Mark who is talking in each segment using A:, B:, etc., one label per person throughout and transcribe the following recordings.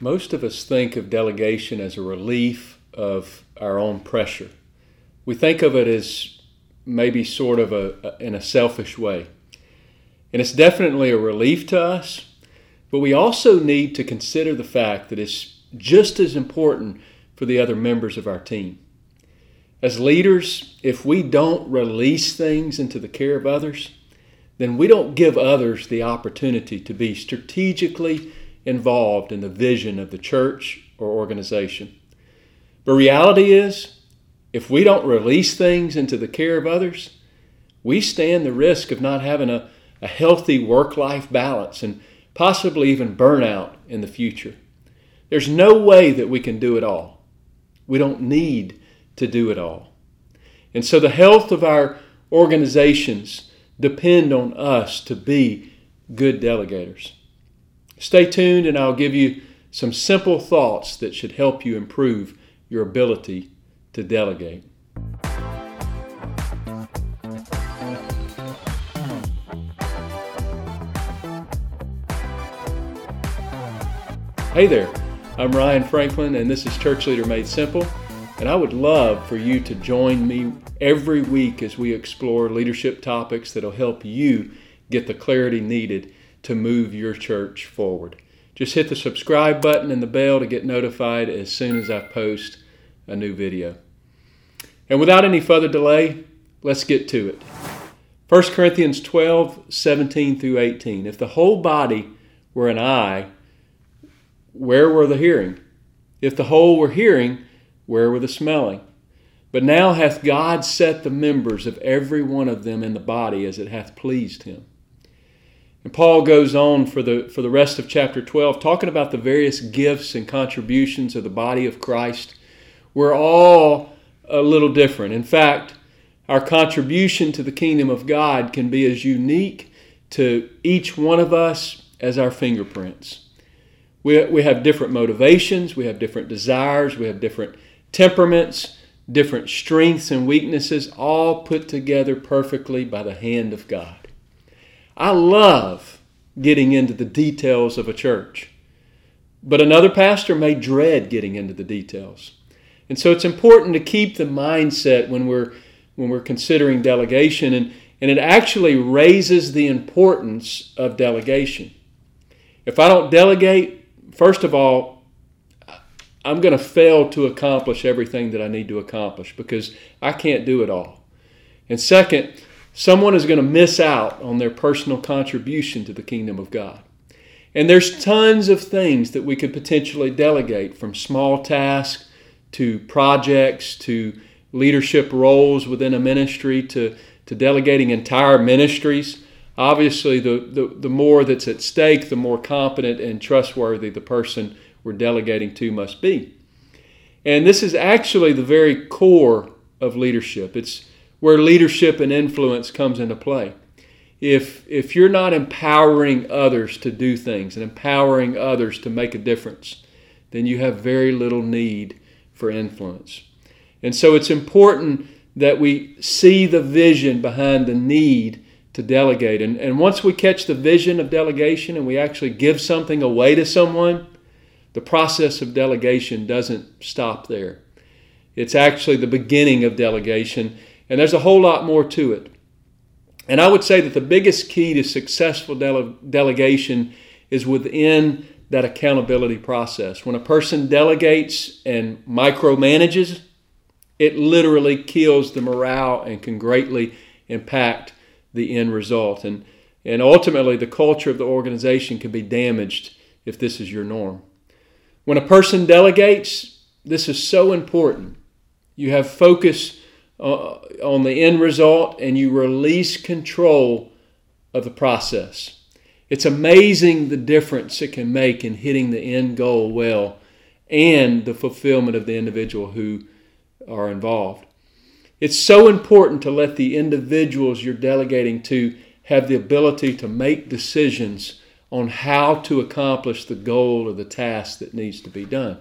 A: most of us think of delegation as a relief of our own pressure. We think of it as maybe sort of a, in a selfish way. And it's definitely a relief to us, but we also need to consider the fact that it's just as important for the other members of our team. As leaders, if we don't release things into the care of others, then we don't give others the opportunity to be strategically involved in the vision of the church or organization. But reality is, if we don't release things into the care of others, we stand the risk of not having a, a healthy work life balance and possibly even burnout in the future. There's no way that we can do it all. We don't need to do it all. And so the health of our organizations depend on us to be good delegators. Stay tuned and I'll give you some simple thoughts that should help you improve your ability to delegate. Hey there, I'm Ryan Franklin, and this is Church Leader Made Simple. And I would love for you to join me every week as we explore leadership topics that'll help you get the clarity needed to move your church forward. Just hit the subscribe button and the bell to get notified as soon as I post a new video. And without any further delay, let's get to it. 1 Corinthians 12, 17 through 18. If the whole body were an eye, where were the hearing? If the whole were hearing, where were the smelling? But now hath God set the members of every one of them in the body as it hath pleased him. And Paul goes on for the, for the rest of chapter 12, talking about the various gifts and contributions of the body of Christ. We're all a little different. In fact, our contribution to the kingdom of God can be as unique to each one of us as our fingerprints. We, we have different motivations, we have different desires, we have different temperaments, different strengths and weaknesses, all put together perfectly by the hand of God. I love getting into the details of a church, but another pastor may dread getting into the details. And so it's important to keep the mindset when we're when we're considering delegation and, and it actually raises the importance of delegation. If I don't delegate, first of all, I'm going to fail to accomplish everything that I need to accomplish because I can't do it all. And second, someone is going to miss out on their personal contribution to the kingdom of God. And there's tons of things that we could potentially delegate from small tasks to projects to leadership roles within a ministry to, to delegating entire ministries. Obviously, the, the, the more that's at stake, the more competent and trustworthy the person we're delegating to must be. And this is actually the very core of leadership. It's where leadership and influence comes into play. If, if you're not empowering others to do things and empowering others to make a difference, then you have very little need for influence. And so it's important that we see the vision behind the need to delegate. And, and once we catch the vision of delegation and we actually give something away to someone, the process of delegation doesn't stop there. It's actually the beginning of delegation, and there's a whole lot more to it. And I would say that the biggest key to successful dele- delegation is within that accountability process. When a person delegates and micromanages, it literally kills the morale and can greatly impact the end result. And, and ultimately, the culture of the organization can be damaged if this is your norm. When a person delegates, this is so important. You have focus uh, on the end result and you release control of the process. It's amazing the difference it can make in hitting the end goal well and the fulfillment of the individual who are involved. It's so important to let the individuals you're delegating to have the ability to make decisions on how to accomplish the goal or the task that needs to be done.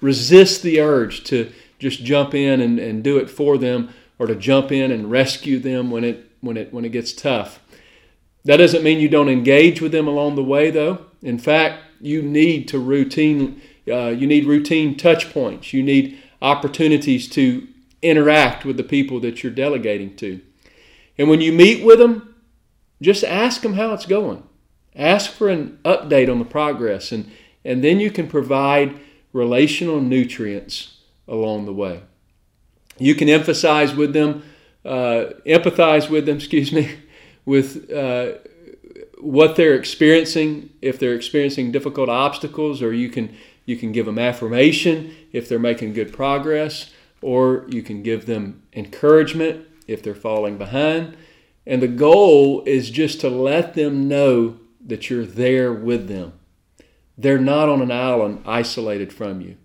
A: Resist the urge to just jump in and, and do it for them or to jump in and rescue them when it, when, it, when it gets tough. That doesn't mean you don't engage with them along the way, though. In fact, you need to routine uh, you need routine touch points. You need opportunities to interact with the people that you're delegating to. And when you meet with them, just ask them how it's going. Ask for an update on the progress, and, and then you can provide relational nutrients along the way. You can emphasize with them, uh, empathize with them, excuse me, with uh, what they're experiencing, if they're experiencing difficult obstacles, or you can you can give them affirmation if they're making good progress, or you can give them encouragement if they're falling behind. And the goal is just to let them know that you're there with them. They're not on an island isolated from you.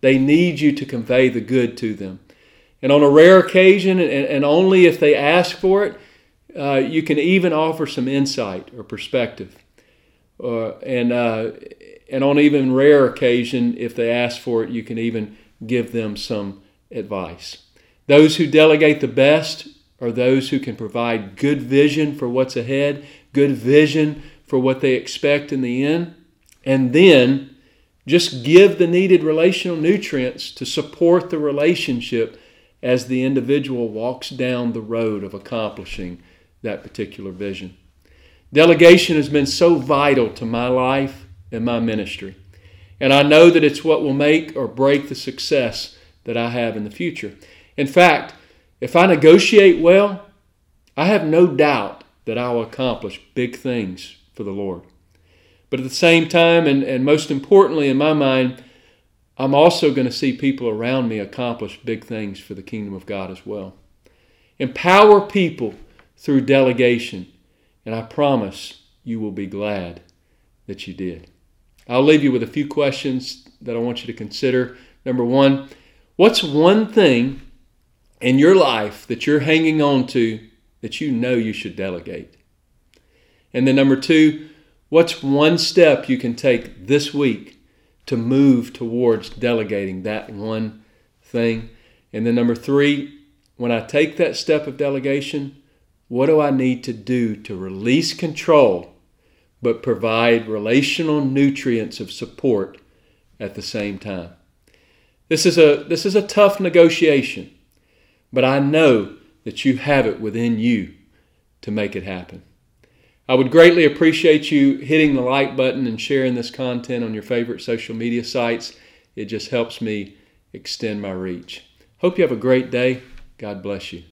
A: They need you to convey the good to them. And on a rare occasion, and, and only if they ask for it, uh, you can even offer some insight or perspective. Uh, and, uh, and on even rare occasion, if they ask for it, you can even give them some advice. Those who delegate the best are those who can provide good vision for what's ahead, good vision for what they expect in the end, and then just give the needed relational nutrients to support the relationship as the individual walks down the road of accomplishing that particular vision. Delegation has been so vital to my life and my ministry. And I know that it's what will make or break the success that I have in the future. In fact, if I negotiate well, I have no doubt that I will accomplish big things for the Lord. But at the same time, and, and most importantly in my mind, I'm also going to see people around me accomplish big things for the kingdom of God as well. Empower people through delegation, and I promise you will be glad that you did. I'll leave you with a few questions that I want you to consider. Number one, what's one thing in your life that you're hanging on to that you know you should delegate? And then number two, what's one step you can take this week to move towards delegating that one thing? And then number three, when I take that step of delegation, what do I need to do to release control but provide relational nutrients of support at the same time? This is a, this is a tough negotiation, but I know that you have it within you to make it happen. I would greatly appreciate you hitting the like button and sharing this content on your favorite social media sites. It just helps me extend my reach. Hope you have a great day. God bless you.